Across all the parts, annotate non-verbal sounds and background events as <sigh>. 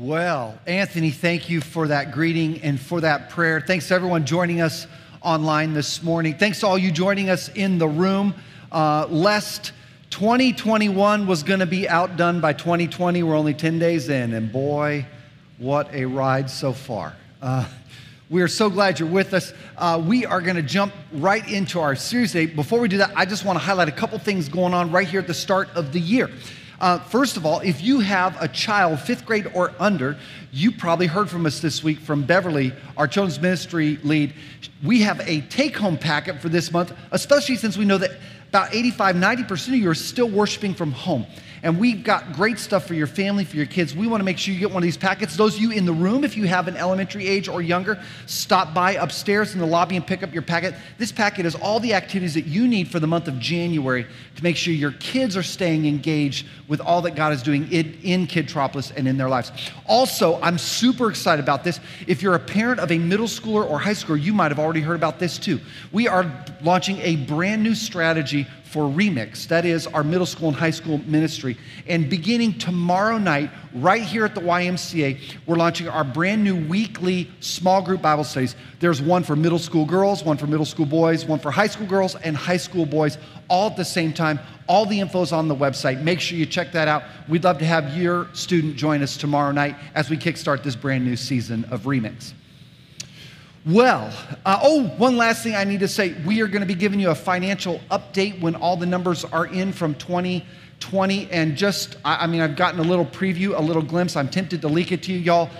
Well, Anthony, thank you for that greeting and for that prayer. Thanks to everyone joining us online this morning. Thanks to all you joining us in the room. Uh, lest 2021 was going to be outdone by 2020, we're only 10 days in, and boy, what a ride so far. Uh, we are so glad you're with us. Uh, we are going to jump right into our series today. Before we do that, I just want to highlight a couple things going on right here at the start of the year. Uh, first of all, if you have a child, fifth grade or under, you probably heard from us this week from Beverly, our children's ministry lead. We have a take home packet for this month, especially since we know that about 85, 90% of you are still worshiping from home. And we've got great stuff for your family, for your kids. We want to make sure you get one of these packets. Those of you in the room, if you have an elementary age or younger, stop by upstairs in the lobby and pick up your packet. This packet is all the activities that you need for the month of January to make sure your kids are staying engaged with all that God is doing in, in Kidtropolis and in their lives. Also, I'm super excited about this. If you're a parent of a middle schooler or high schooler, you might have already heard about this too. We are launching a brand new strategy for Remix. That is our middle school and high school ministry. And beginning tomorrow night, right here at the YMCA, we're launching our brand new weekly small group Bible studies. There's one for middle school girls, one for middle school boys, one for high school girls, and high school boys, all at the same time. All the info is on the website. Make sure you check that out. We'd love to have your student join us tomorrow night as we kickstart this brand new season of Remix. Well, uh, oh, one last thing I need to say. We are going to be giving you a financial update when all the numbers are in from 2020. And just, I, I mean, I've gotten a little preview, a little glimpse. I'm tempted to leak it to you, y'all.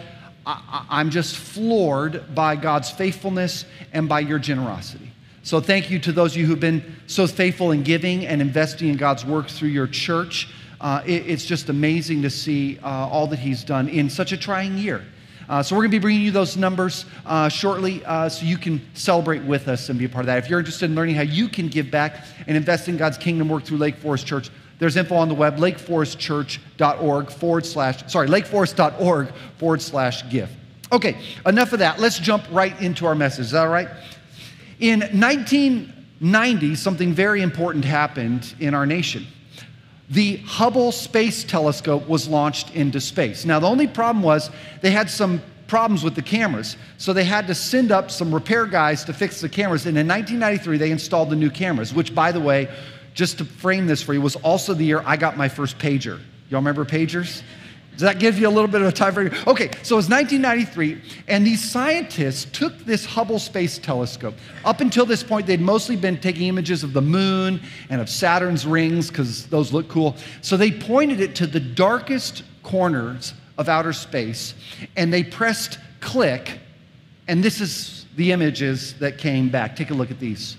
I, I'm just floored by God's faithfulness and by your generosity. So, thank you to those of you who've been so faithful in giving and investing in God's work through your church. Uh, it, it's just amazing to see uh, all that He's done in such a trying year. Uh, so we're going to be bringing you those numbers uh, shortly uh, so you can celebrate with us and be a part of that. If you're interested in learning how you can give back and invest in God's kingdom work through Lake Forest Church, there's info on the web, lakeforestchurch.org forward slash, sorry, lakeforest.org forward slash give. Okay, enough of that. Let's jump right into our message. Is that all right? In 1990, something very important happened in our nation the Hubble Space Telescope was launched into space. Now, the only problem was they had some problems with the cameras, so they had to send up some repair guys to fix the cameras. And in 1993, they installed the new cameras, which, by the way, just to frame this for you, was also the year I got my first pager. Y'all remember pagers? Does that give you a little bit of a time frame? Okay, so it was 1993, and these scientists took this Hubble Space Telescope. Up until this point, they'd mostly been taking images of the moon and of Saturn's rings because those look cool. So they pointed it to the darkest corners of outer space, and they pressed click, and this is the images that came back. Take a look at these.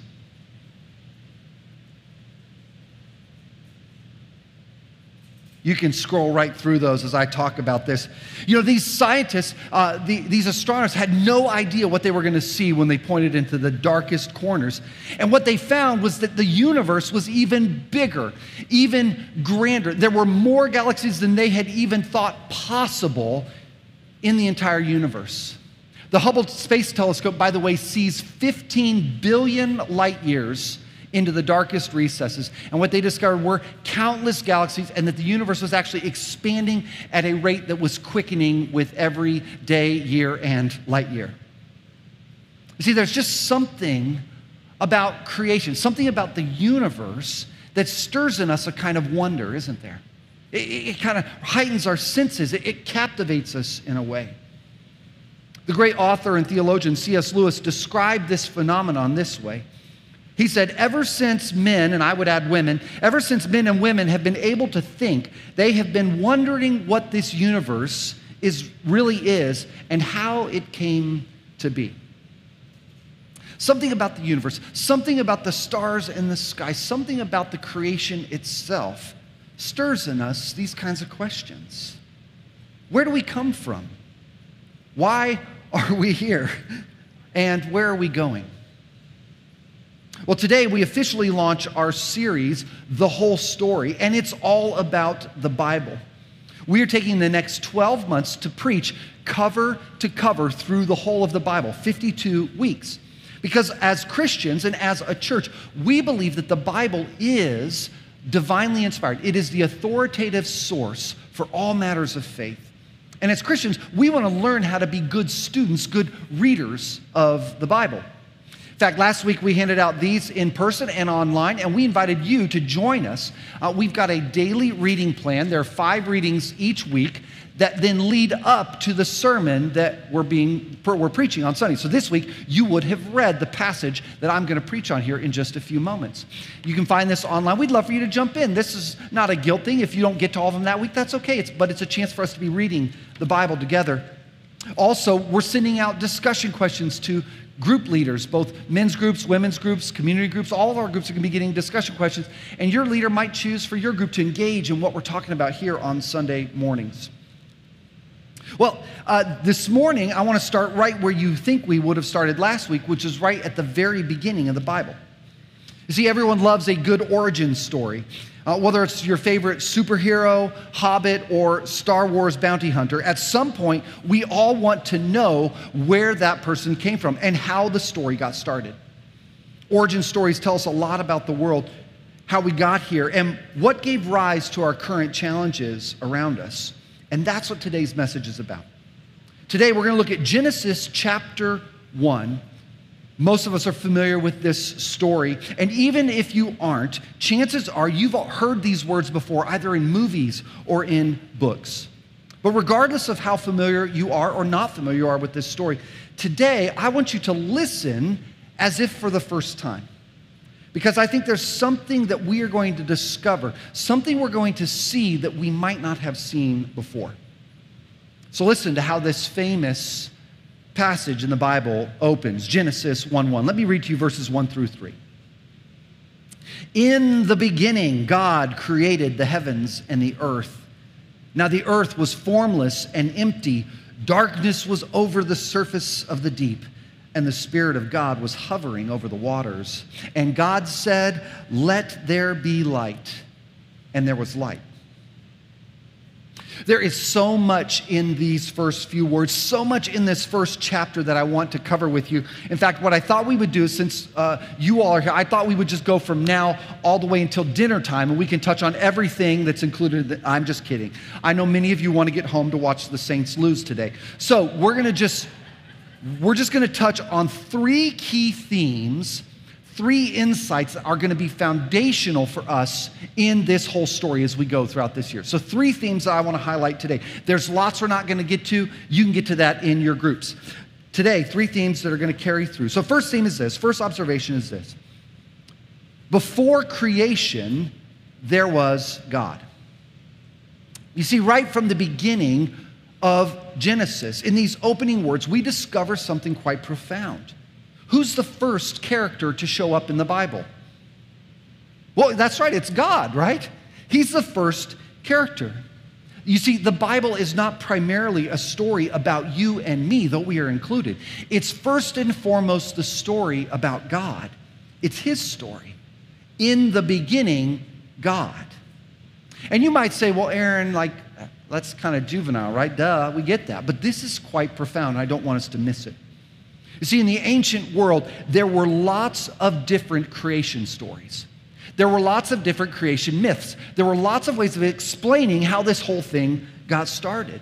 You can scroll right through those as I talk about this. You know, these scientists, uh, the, these astronomers had no idea what they were going to see when they pointed into the darkest corners. And what they found was that the universe was even bigger, even grander. There were more galaxies than they had even thought possible in the entire universe. The Hubble Space Telescope, by the way, sees 15 billion light years into the darkest recesses. And what they discovered were countless galaxies, and that the universe was actually expanding at a rate that was quickening with every day, year, and light year. You see, there's just something about creation, something about the universe that stirs in us a kind of wonder, isn't there? It, it, it kind of heightens our senses, it, it captivates us in a way. The great author and theologian C.S. Lewis described this phenomenon this way. He said, ever since men, and I would add women, ever since men and women have been able to think, they have been wondering what this universe is really is and how it came to be. Something about the universe, something about the stars in the sky, something about the creation itself stirs in us these kinds of questions. Where do we come from? Why are we here? And where are we going? Well, today we officially launch our series, The Whole Story, and it's all about the Bible. We are taking the next 12 months to preach cover to cover through the whole of the Bible, 52 weeks. Because as Christians and as a church, we believe that the Bible is divinely inspired, it is the authoritative source for all matters of faith. And as Christians, we want to learn how to be good students, good readers of the Bible. Fact, last week we handed out these in person and online, and we invited you to join us. Uh, we've got a daily reading plan. There are five readings each week that then lead up to the sermon that we're being we're preaching on Sunday. So this week you would have read the passage that I'm going to preach on here in just a few moments. You can find this online. We'd love for you to jump in. This is not a guilt thing. If you don't get to all of them that week, that's okay. It's, but it's a chance for us to be reading the Bible together. Also, we're sending out discussion questions to group leaders, both men's groups, women's groups, community groups. All of our groups are going to be getting discussion questions, and your leader might choose for your group to engage in what we're talking about here on Sunday mornings. Well, uh, this morning, I want to start right where you think we would have started last week, which is right at the very beginning of the Bible. You see, everyone loves a good origin story. Uh, whether it's your favorite superhero, Hobbit, or Star Wars bounty hunter, at some point, we all want to know where that person came from and how the story got started. Origin stories tell us a lot about the world, how we got here, and what gave rise to our current challenges around us. And that's what today's message is about. Today, we're going to look at Genesis chapter 1. Most of us are familiar with this story. And even if you aren't, chances are you've heard these words before, either in movies or in books. But regardless of how familiar you are or not familiar you are with this story, today I want you to listen as if for the first time. Because I think there's something that we are going to discover, something we're going to see that we might not have seen before. So listen to how this famous passage in the Bible opens Genesis 1 1. Let me read to you verses 1 through 3. In the beginning, God created the heavens and the earth. Now the earth was formless and empty, darkness was over the surface of the deep and the Spirit of God was hovering over the waters. And God said, Let there be light. And there was light. There is so much in these first few words, so much in this first chapter that I want to cover with you. In fact, what I thought we would do, since uh, you all are here, I thought we would just go from now all the way until dinner time and we can touch on everything that's included. I'm just kidding. I know many of you want to get home to watch the Saints lose today. So we're going to just we're just going to touch on three key themes, three insights that are going to be foundational for us in this whole story as we go throughout this year. So, three themes that I want to highlight today. There's lots we're not going to get to. You can get to that in your groups. Today, three themes that are going to carry through. So, first theme is this first observation is this Before creation, there was God. You see, right from the beginning, of Genesis, in these opening words, we discover something quite profound. Who's the first character to show up in the Bible? Well, that's right, it's God, right? He's the first character. You see, the Bible is not primarily a story about you and me, though we are included. It's first and foremost the story about God. It's His story. In the beginning, God. And you might say, well, Aaron, like, that's kind of juvenile, right? Duh, we get that. But this is quite profound. I don't want us to miss it. You see, in the ancient world, there were lots of different creation stories. There were lots of different creation myths. There were lots of ways of explaining how this whole thing got started.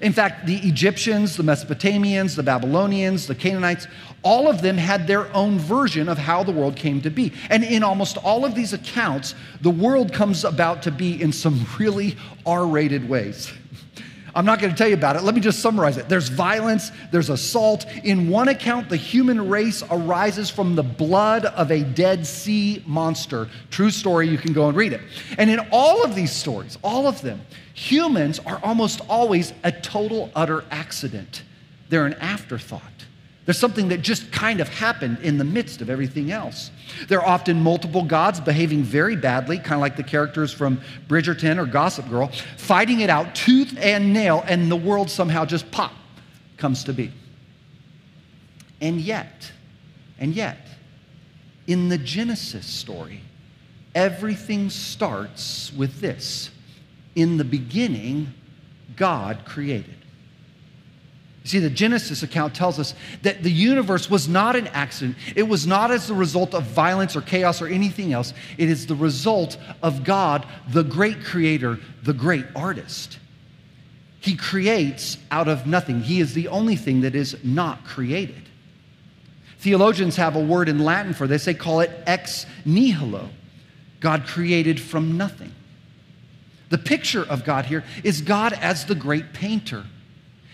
In fact, the Egyptians, the Mesopotamians, the Babylonians, the Canaanites, all of them had their own version of how the world came to be. And in almost all of these accounts, the world comes about to be in some really R rated ways. <laughs> I'm not going to tell you about it. Let me just summarize it. There's violence, there's assault. In one account, the human race arises from the blood of a Dead Sea monster. True story, you can go and read it. And in all of these stories, all of them, humans are almost always a total, utter accident. They're an afterthought. There's something that just kind of happened in the midst of everything else. There are often multiple gods behaving very badly, kind of like the characters from Bridgerton or Gossip Girl, fighting it out tooth and nail, and the world somehow just pop comes to be. And yet, and yet, in the Genesis story, everything starts with this In the beginning, God created. You see, the Genesis account tells us that the universe was not an accident. It was not as the result of violence or chaos or anything else. It is the result of God, the great creator, the great artist. He creates out of nothing. He is the only thing that is not created. Theologians have a word in Latin for this. They call it ex nihilo. God created from nothing. The picture of God here is God as the great painter.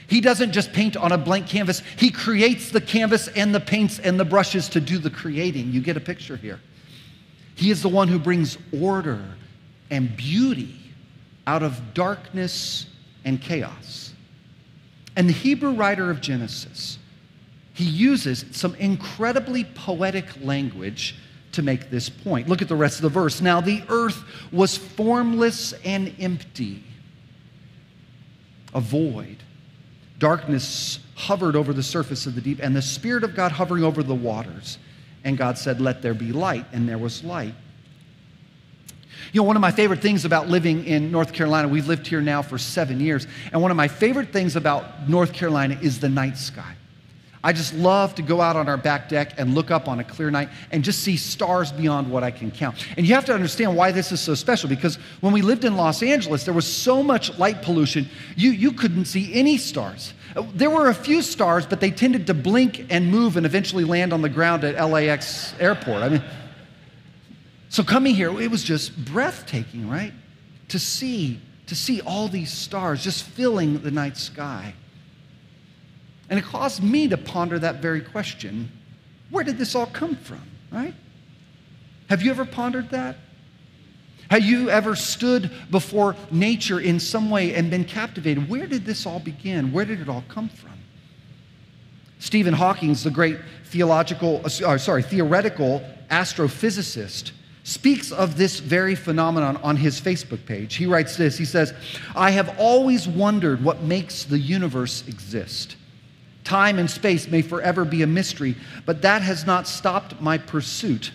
He doesn't just paint on a blank canvas, He creates the canvas and the paints and the brushes to do the creating. You get a picture here. He is the one who brings order and beauty out of darkness and chaos. And the Hebrew writer of Genesis, he uses some incredibly poetic language to make this point. Look at the rest of the verse. Now the earth was formless and empty, a void. Darkness hovered over the surface of the deep, and the Spirit of God hovering over the waters. And God said, Let there be light, and there was light. You know, one of my favorite things about living in North Carolina, we've lived here now for seven years, and one of my favorite things about North Carolina is the night sky. I just love to go out on our back deck and look up on a clear night and just see stars beyond what I can count. And you have to understand why this is so special because when we lived in Los Angeles, there was so much light pollution, you, you couldn't see any stars. There were a few stars, but they tended to blink and move and eventually land on the ground at LAX airport. I mean, so coming here, it was just breathtaking, right? To see, to see all these stars just filling the night sky. And it caused me to ponder that very question where did this all come from, right? Have you ever pondered that? Have you ever stood before nature in some way and been captivated? Where did this all begin? Where did it all come from? Stephen Hawking, the great theological, uh, sorry, theoretical astrophysicist, speaks of this very phenomenon on his Facebook page. He writes this He says, I have always wondered what makes the universe exist. Time and space may forever be a mystery, but that has not stopped my pursuit.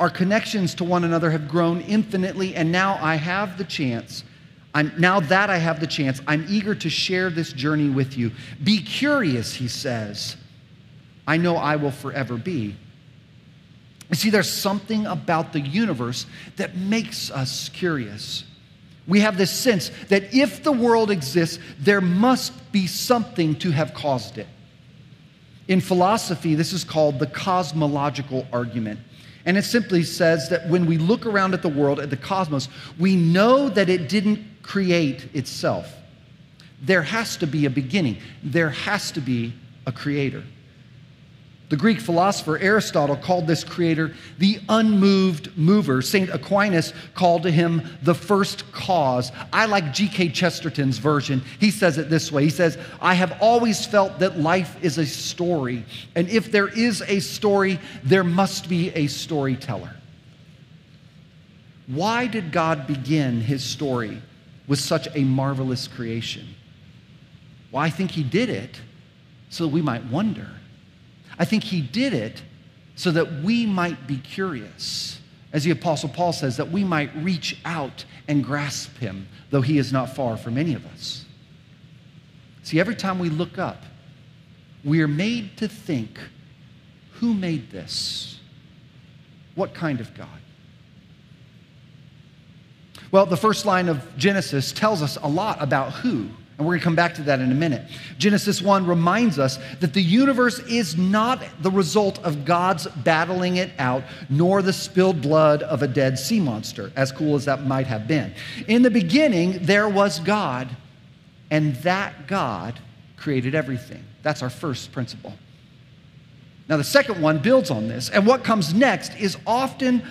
Our connections to one another have grown infinitely, and now I have the chance. I'm, now that I have the chance, I'm eager to share this journey with you. Be curious, he says. I know I will forever be. You see, there's something about the universe that makes us curious. We have this sense that if the world exists, there must be something to have caused it. In philosophy, this is called the cosmological argument. And it simply says that when we look around at the world, at the cosmos, we know that it didn't create itself. There has to be a beginning, there has to be a creator. The Greek philosopher Aristotle called this creator the unmoved mover. St. Aquinas called to him the first cause. I like G.K. Chesterton's version. He says it this way He says, I have always felt that life is a story, and if there is a story, there must be a storyteller. Why did God begin his story with such a marvelous creation? Well, I think he did it so that we might wonder. I think he did it so that we might be curious. As the Apostle Paul says, that we might reach out and grasp him, though he is not far from any of us. See, every time we look up, we are made to think who made this? What kind of God? Well, the first line of Genesis tells us a lot about who and we're going to come back to that in a minute. Genesis 1 reminds us that the universe is not the result of God's battling it out, nor the spilled blood of a dead sea monster, as cool as that might have been. In the beginning, there was God, and that God created everything. That's our first principle. Now, the second one builds on this, and what comes next is often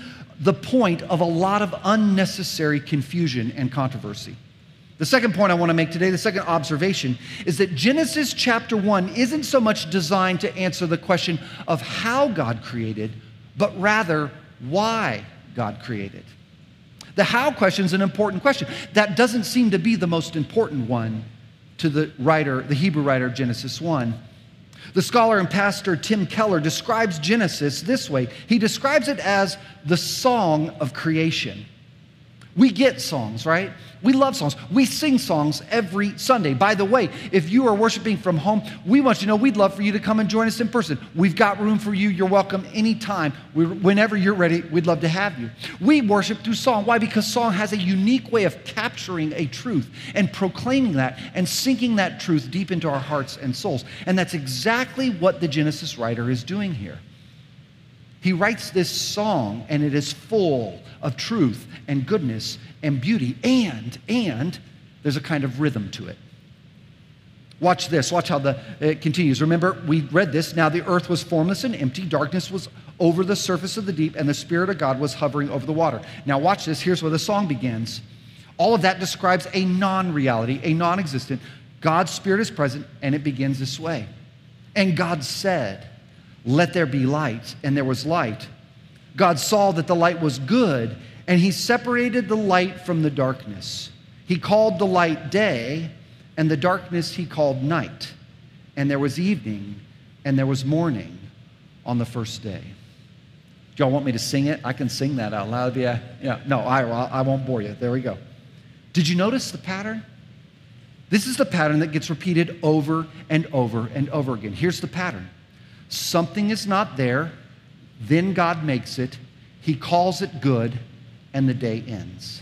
the point of a lot of unnecessary confusion and controversy. The second point I want to make today, the second observation, is that Genesis chapter 1 isn't so much designed to answer the question of how God created, but rather why God created. The how question is an important question. That doesn't seem to be the most important one to the writer, the Hebrew writer of Genesis 1. The scholar and pastor Tim Keller describes Genesis this way he describes it as the song of creation. We get songs, right? We love songs. We sing songs every Sunday. By the way, if you are worshiping from home, we want you to know we'd love for you to come and join us in person. We've got room for you. You're welcome anytime. We, whenever you're ready, we'd love to have you. We worship through song. Why? Because song has a unique way of capturing a truth and proclaiming that and sinking that truth deep into our hearts and souls. And that's exactly what the Genesis writer is doing here. He writes this song, and it is full of truth and goodness and beauty, and, and there's a kind of rhythm to it. Watch this. Watch how the, it continues. Remember, we read this. Now the earth was formless and empty. Darkness was over the surface of the deep, and the Spirit of God was hovering over the water. Now, watch this. Here's where the song begins. All of that describes a non reality, a non existent. God's Spirit is present, and it begins this way. And God said, let there be light, and there was light. God saw that the light was good, and he separated the light from the darkness. He called the light day, and the darkness he called night. And there was evening, and there was morning on the first day. Do y'all want me to sing it? I can sing that out loud. Yeah, yeah. No, I, I won't bore you. There we go. Did you notice the pattern? This is the pattern that gets repeated over and over and over again. Here's the pattern Something is not there, then God makes it, He calls it good, and the day ends.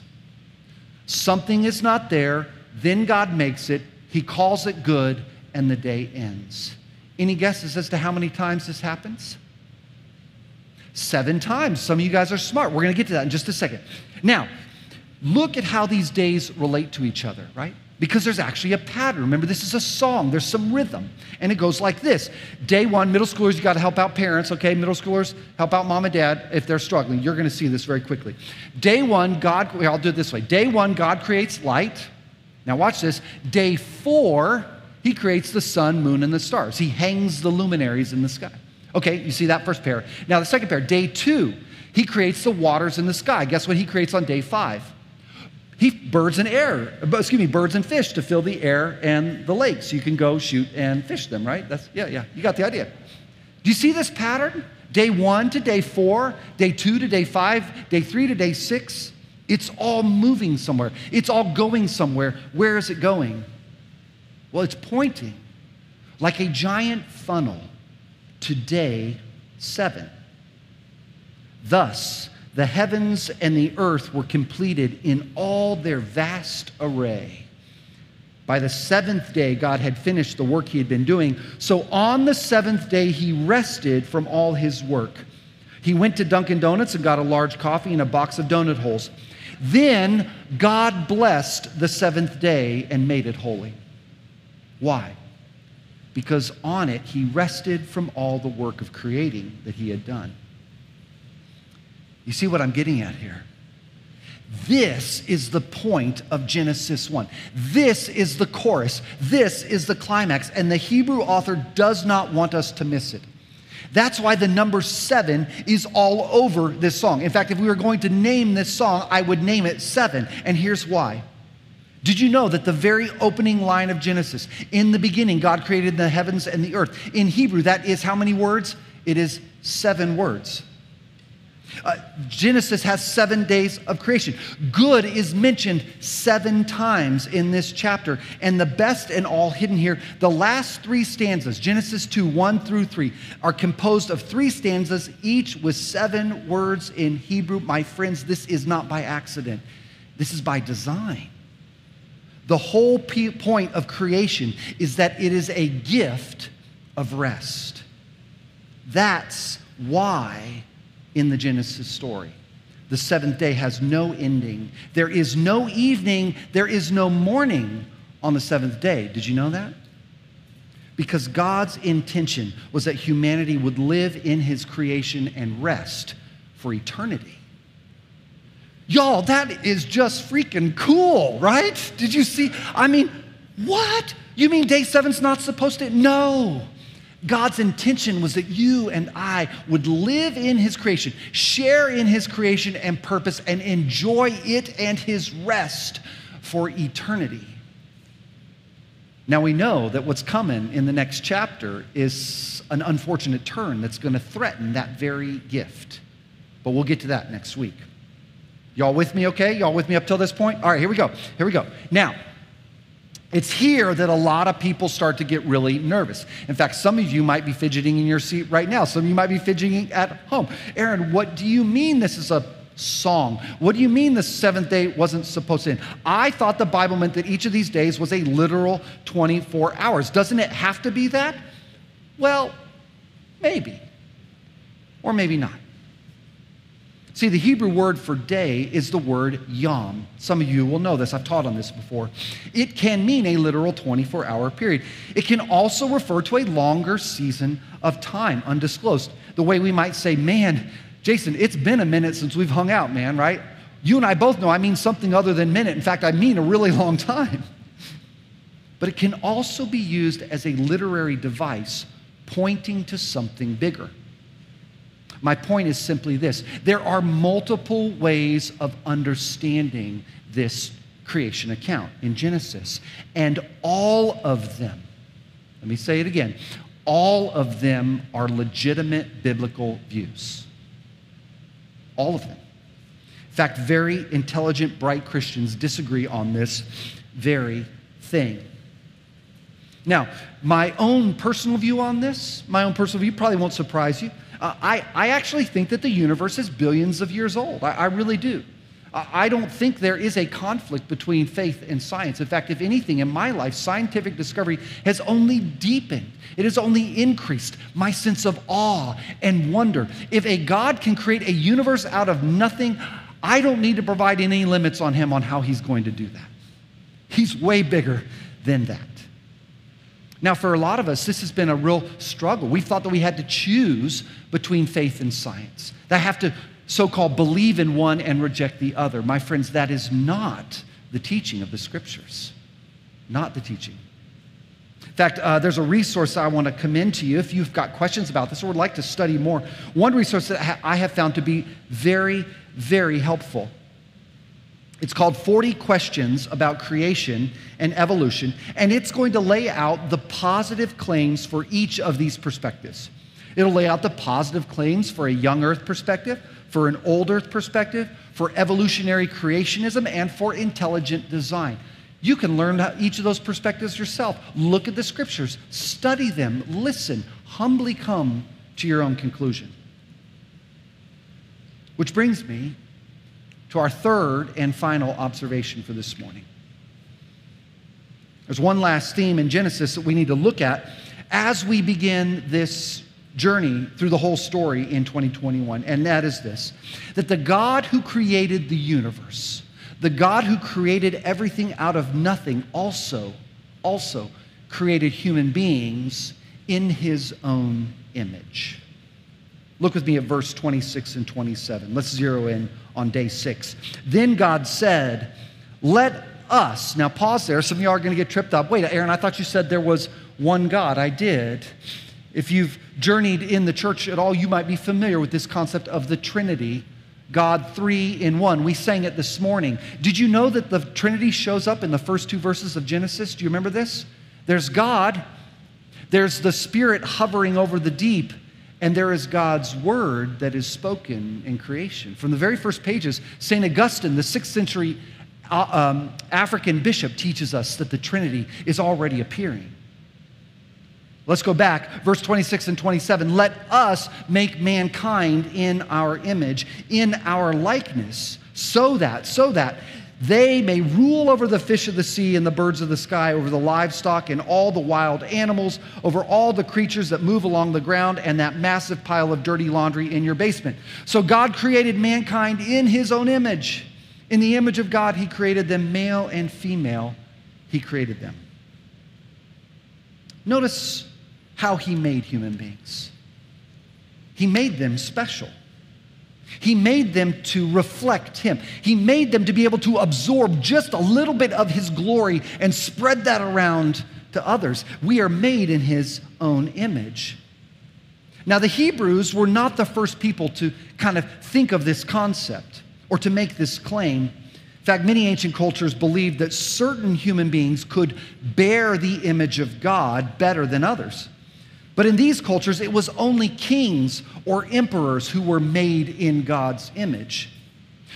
Something is not there, then God makes it, He calls it good, and the day ends. Any guesses as to how many times this happens? Seven times. Some of you guys are smart. We're going to get to that in just a second. Now, look at how these days relate to each other, right? Because there's actually a pattern. Remember, this is a song, there's some rhythm. And it goes like this Day one, middle schoolers, you got to help out parents, okay? Middle schoolers, help out mom and dad if they're struggling. You're going to see this very quickly. Day one, God, I'll do it this way. Day one, God creates light. Now, watch this. Day four, He creates the sun, moon, and the stars. He hangs the luminaries in the sky. Okay, you see that first pair. Now, the second pair, day two, He creates the waters in the sky. Guess what He creates on day five? He birds and air, excuse me, birds and fish to fill the air and the lakes. You can go shoot and fish them, right? That's yeah, yeah. You got the idea. Do you see this pattern? Day one to day four, day two to day five, day three to day six. It's all moving somewhere. It's all going somewhere. Where is it going? Well, it's pointing like a giant funnel to day seven. Thus, the heavens and the earth were completed in all their vast array. By the seventh day, God had finished the work he had been doing. So on the seventh day, he rested from all his work. He went to Dunkin' Donuts and got a large coffee and a box of donut holes. Then God blessed the seventh day and made it holy. Why? Because on it he rested from all the work of creating that he had done. You see what I'm getting at here? This is the point of Genesis 1. This is the chorus. This is the climax. And the Hebrew author does not want us to miss it. That's why the number seven is all over this song. In fact, if we were going to name this song, I would name it Seven. And here's why. Did you know that the very opening line of Genesis, in the beginning, God created the heavens and the earth? In Hebrew, that is how many words? It is seven words. Uh, Genesis has seven days of creation. Good is mentioned seven times in this chapter. And the best and all hidden here, the last three stanzas, Genesis 2, 1 through 3, are composed of three stanzas, each with seven words in Hebrew. My friends, this is not by accident, this is by design. The whole point of creation is that it is a gift of rest. That's why in the Genesis story. The seventh day has no ending. There is no evening, there is no morning on the seventh day. Did you know that? Because God's intention was that humanity would live in his creation and rest for eternity. Y'all, that is just freaking cool, right? Did you see? I mean, what? You mean day seven's not supposed to? No. God's intention was that you and I would live in His creation, share in His creation and purpose, and enjoy it and His rest for eternity. Now we know that what's coming in the next chapter is an unfortunate turn that's going to threaten that very gift. But we'll get to that next week. Y'all with me okay? Y'all with me up till this point? All right, here we go. Here we go. Now, it's here that a lot of people start to get really nervous. In fact, some of you might be fidgeting in your seat right now. Some of you might be fidgeting at home. Aaron, what do you mean this is a song? What do you mean the seventh day wasn't supposed to end? I thought the Bible meant that each of these days was a literal 24 hours. Doesn't it have to be that? Well, maybe. Or maybe not. See, the Hebrew word for day is the word yom. Some of you will know this. I've taught on this before. It can mean a literal 24 hour period. It can also refer to a longer season of time, undisclosed. The way we might say, man, Jason, it's been a minute since we've hung out, man, right? You and I both know I mean something other than minute. In fact, I mean a really <laughs> long time. But it can also be used as a literary device pointing to something bigger. My point is simply this there are multiple ways of understanding this creation account in Genesis, and all of them, let me say it again, all of them are legitimate biblical views. All of them. In fact, very intelligent, bright Christians disagree on this very thing. Now, my own personal view on this, my own personal view probably won't surprise you. Uh, I, I actually think that the universe is billions of years old. I, I really do. I don't think there is a conflict between faith and science. In fact, if anything, in my life, scientific discovery has only deepened, it has only increased my sense of awe and wonder. If a God can create a universe out of nothing, I don't need to provide any limits on him on how he's going to do that. He's way bigger than that. Now, for a lot of us, this has been a real struggle. We thought that we had to choose between faith and science, that I have to so called believe in one and reject the other. My friends, that is not the teaching of the scriptures. Not the teaching. In fact, uh, there's a resource I want to commend to you if you've got questions about this or would like to study more. One resource that I have found to be very, very helpful it's called 40 Questions About Creation and Evolution, and it's going to lay out the positive claims for each of these perspectives. It'll lay out the positive claims for a young earth perspective, for an old earth perspective, for evolutionary creationism, and for intelligent design. You can learn each of those perspectives yourself. Look at the scriptures, study them, listen, humbly come to your own conclusion. Which brings me to our third and final observation for this morning. There's one last theme in Genesis that we need to look at as we begin this journey through the whole story in 2021, and that is this that the God who created the universe, the God who created everything out of nothing, also, also created human beings in his own image. Look with me at verse 26 and 27. Let's zero in on day six. Then God said, Let us, now pause there. Some of you are going to get tripped up. Wait, Aaron, I thought you said there was one God. I did. If you've journeyed in the church at all, you might be familiar with this concept of the Trinity. God three in one. We sang it this morning. Did you know that the Trinity shows up in the first two verses of Genesis? Do you remember this? There's God, there's the Spirit hovering over the deep, and there is God's word that is spoken in creation. From the very first pages, St. Augustine, the sixth century uh, um, African bishop, teaches us that the Trinity is already appearing. Let's go back, verse 26 and 27. Let us make mankind in our image, in our likeness, so that, so that they may rule over the fish of the sea and the birds of the sky, over the livestock and all the wild animals, over all the creatures that move along the ground, and that massive pile of dirty laundry in your basement. So God created mankind in his own image. In the image of God, he created them, male and female, he created them. Notice how he made human beings. He made them special. He made them to reflect Him. He made them to be able to absorb just a little bit of His glory and spread that around to others. We are made in His own image. Now, the Hebrews were not the first people to kind of think of this concept or to make this claim. In fact, many ancient cultures believed that certain human beings could bear the image of God better than others. But in these cultures, it was only kings or emperors who were made in God's image.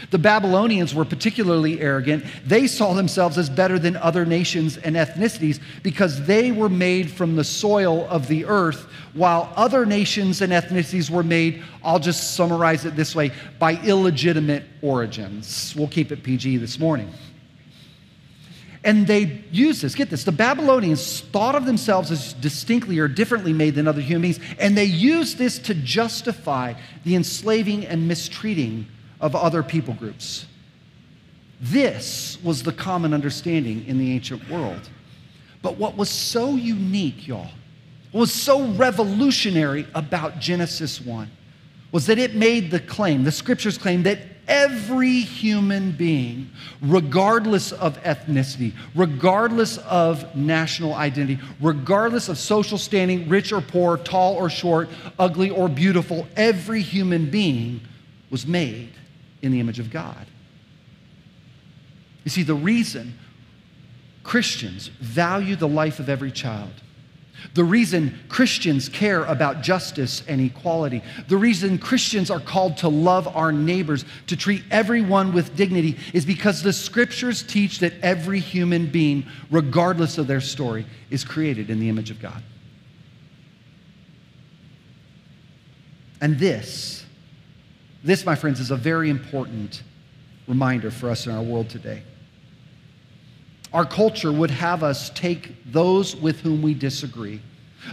The Babylonians were particularly arrogant. They saw themselves as better than other nations and ethnicities because they were made from the soil of the earth, while other nations and ethnicities were made, I'll just summarize it this way, by illegitimate origins. We'll keep it PG this morning. And they used this. Get this. The Babylonians thought of themselves as distinctly or differently made than other human beings, and they used this to justify the enslaving and mistreating of other people groups. This was the common understanding in the ancient world. But what was so unique, y'all, what was so revolutionary about Genesis 1 was that it made the claim, the scriptures claim, that every human being, regardless of ethnicity, regardless of national identity, regardless of social standing, rich or poor, tall or short, ugly or beautiful, every human being was made in the image of God. You see, the reason Christians value the life of every child, the reason Christians care about justice and equality, the reason Christians are called to love our neighbors, to treat everyone with dignity, is because the scriptures teach that every human being, regardless of their story, is created in the image of God. And this this, my friends, is a very important reminder for us in our world today. Our culture would have us take those with whom we disagree,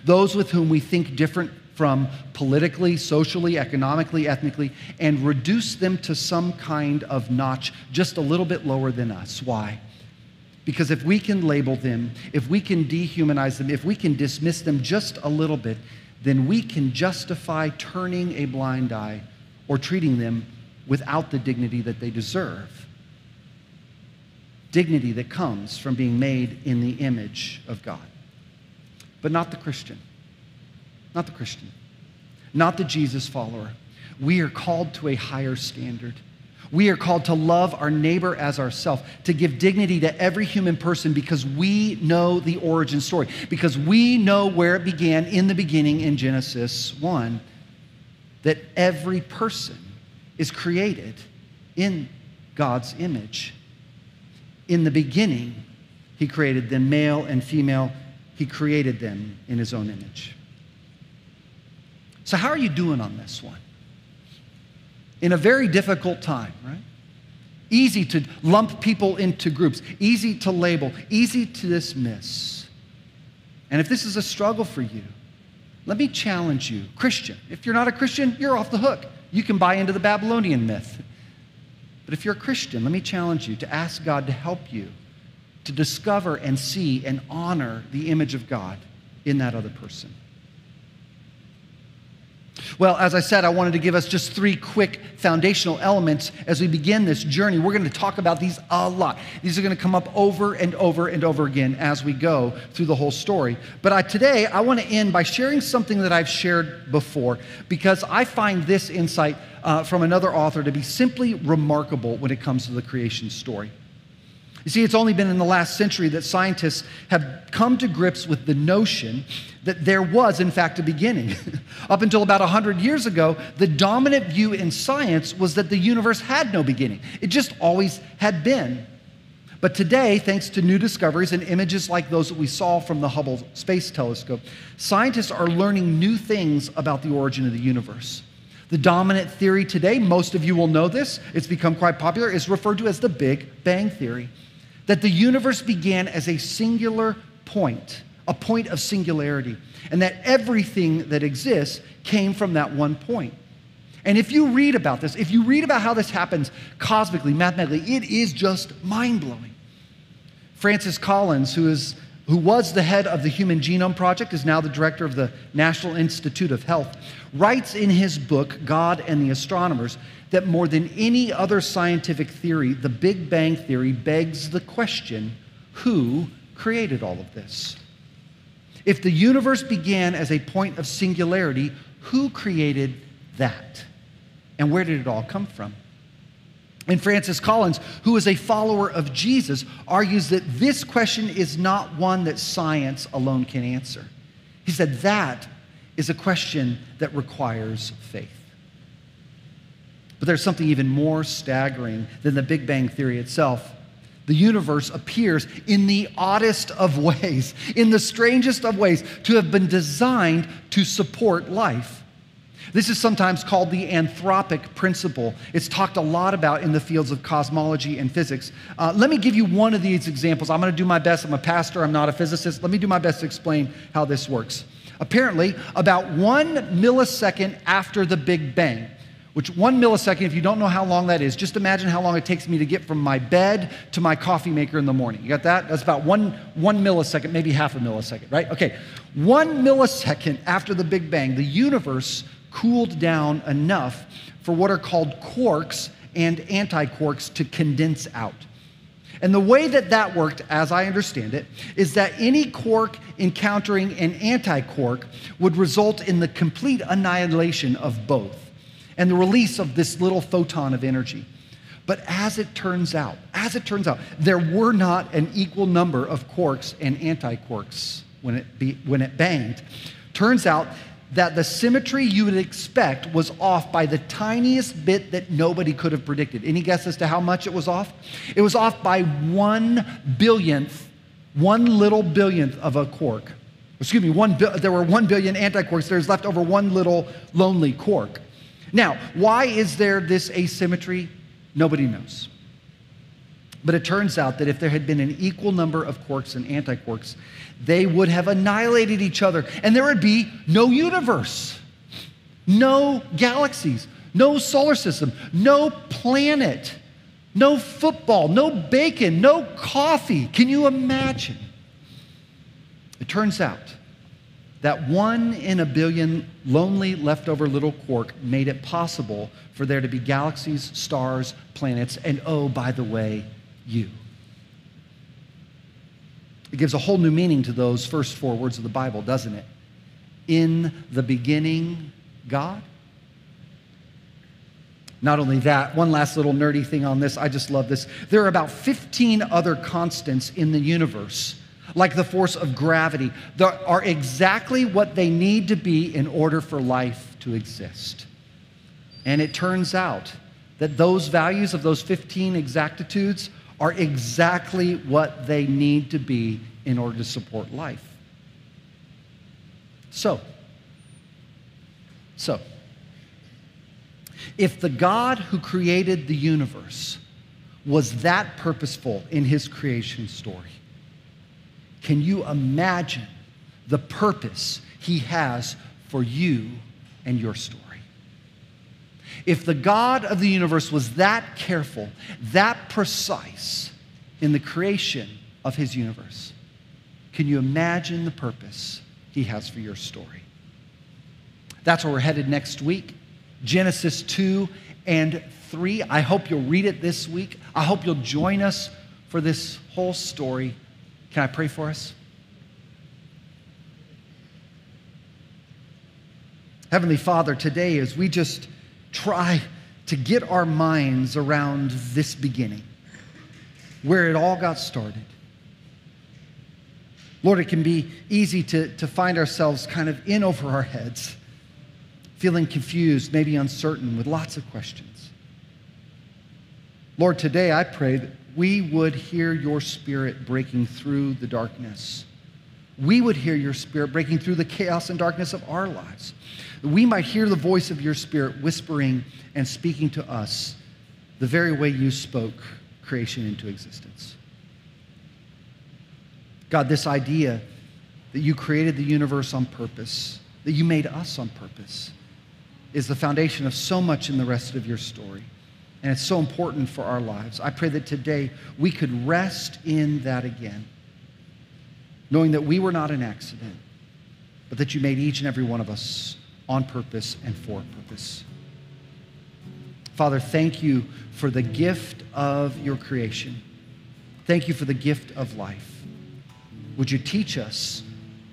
those with whom we think different from politically, socially, economically, ethnically, and reduce them to some kind of notch just a little bit lower than us. Why? Because if we can label them, if we can dehumanize them, if we can dismiss them just a little bit, then we can justify turning a blind eye or treating them without the dignity that they deserve. Dignity that comes from being made in the image of God. But not the Christian. Not the Christian. Not the Jesus follower. We are called to a higher standard. We are called to love our neighbor as ourselves, to give dignity to every human person because we know the origin story, because we know where it began in the beginning in Genesis 1 that every person is created in God's image. In the beginning, He created them male and female, He created them in His own image. So, how are you doing on this one? In a very difficult time, right? Easy to lump people into groups, easy to label, easy to dismiss. And if this is a struggle for you, let me challenge you, Christian. If you're not a Christian, you're off the hook. You can buy into the Babylonian myth. But if you're a Christian, let me challenge you to ask God to help you to discover and see and honor the image of God in that other person. Well, as I said, I wanted to give us just three quick foundational elements as we begin this journey. We're going to talk about these a lot. These are going to come up over and over and over again as we go through the whole story. But I, today, I want to end by sharing something that I've shared before because I find this insight uh, from another author to be simply remarkable when it comes to the creation story. You see, it's only been in the last century that scientists have come to grips with the notion that there was, in fact, a beginning. <laughs> Up until about 100 years ago, the dominant view in science was that the universe had no beginning, it just always had been. But today, thanks to new discoveries and images like those that we saw from the Hubble Space Telescope, scientists are learning new things about the origin of the universe. The dominant theory today, most of you will know this, it's become quite popular, is referred to as the Big Bang Theory that the universe began as a singular point, a point of singularity, and that everything that exists came from that one point. And if you read about this, if you read about how this happens cosmically, mathematically, it is just mind blowing. Francis Collins, who, is, who was the head of the Human Genome Project, is now the director of the National Institute of Health, writes in his book, God and the Astronomers, that more than any other scientific theory, the Big Bang Theory begs the question who created all of this? If the universe began as a point of singularity, who created that? And where did it all come from? And Francis Collins, who is a follower of Jesus, argues that this question is not one that science alone can answer. He said that is a question that requires faith. But there's something even more staggering than the Big Bang Theory itself. The universe appears in the oddest of <laughs> ways, in the strangest of ways, to have been designed to support life. This is sometimes called the anthropic principle. It's talked a lot about in the fields of cosmology and physics. Uh, let me give you one of these examples. I'm going to do my best. I'm a pastor, I'm not a physicist. Let me do my best to explain how this works. Apparently, about one millisecond after the Big Bang, which one millisecond, if you don't know how long that is, just imagine how long it takes me to get from my bed to my coffee maker in the morning. You got that? That's about one, one millisecond, maybe half a millisecond, right? Okay. One millisecond after the Big Bang, the universe cooled down enough for what are called quarks and antiquarks to condense out. And the way that that worked, as I understand it, is that any quark encountering an antiquark would result in the complete annihilation of both and the release of this little photon of energy. But as it turns out, as it turns out, there were not an equal number of quarks and antiquarks when it, be, when it banged. Turns out that the symmetry you would expect was off by the tiniest bit that nobody could have predicted. Any guess as to how much it was off? It was off by one billionth, one little billionth of a quark. Excuse me, one, there were one billion antiquarks. There's left over one little lonely quark. Now, why is there this asymmetry? Nobody knows. But it turns out that if there had been an equal number of quarks and antiquarks, they would have annihilated each other, and there would be no universe, no galaxies, no solar system, no planet, no football, no bacon, no coffee. Can you imagine? It turns out that one in a billion lonely leftover little quark made it possible for there to be galaxies, stars, planets, and oh, by the way, you. It gives a whole new meaning to those first four words of the Bible, doesn't it? In the beginning, God. Not only that, one last little nerdy thing on this. I just love this. There are about 15 other constants in the universe, like the force of gravity, that are exactly what they need to be in order for life to exist. And it turns out that those values of those 15 exactitudes are exactly what they need to be in order to support life. So, so, if the God who created the universe was that purposeful in his creation story, can you imagine the purpose he has for you and your story? If the God of the universe was that careful, that precise in the creation of his universe, can you imagine the purpose he has for your story? That's where we're headed next week. Genesis 2 and 3. I hope you'll read it this week. I hope you'll join us for this whole story. Can I pray for us? Heavenly Father, today as we just try to get our minds around this beginning, where it all got started. Lord, it can be easy to, to find ourselves kind of in over our heads, feeling confused, maybe uncertain, with lots of questions. Lord, today I pray that we would hear your spirit breaking through the darkness. We would hear your spirit breaking through the chaos and darkness of our lives we might hear the voice of your Spirit whispering and speaking to us the very way you spoke creation into existence. God, this idea that you created the universe on purpose, that you made us on purpose, is the foundation of so much in the rest of your story. And it's so important for our lives. I pray that today we could rest in that again, knowing that we were not an accident, but that you made each and every one of us on purpose and for purpose. Father, thank you for the gift of your creation. Thank you for the gift of life. Would you teach us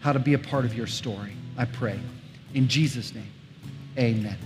how to be a part of your story? I pray. In Jesus' name, amen.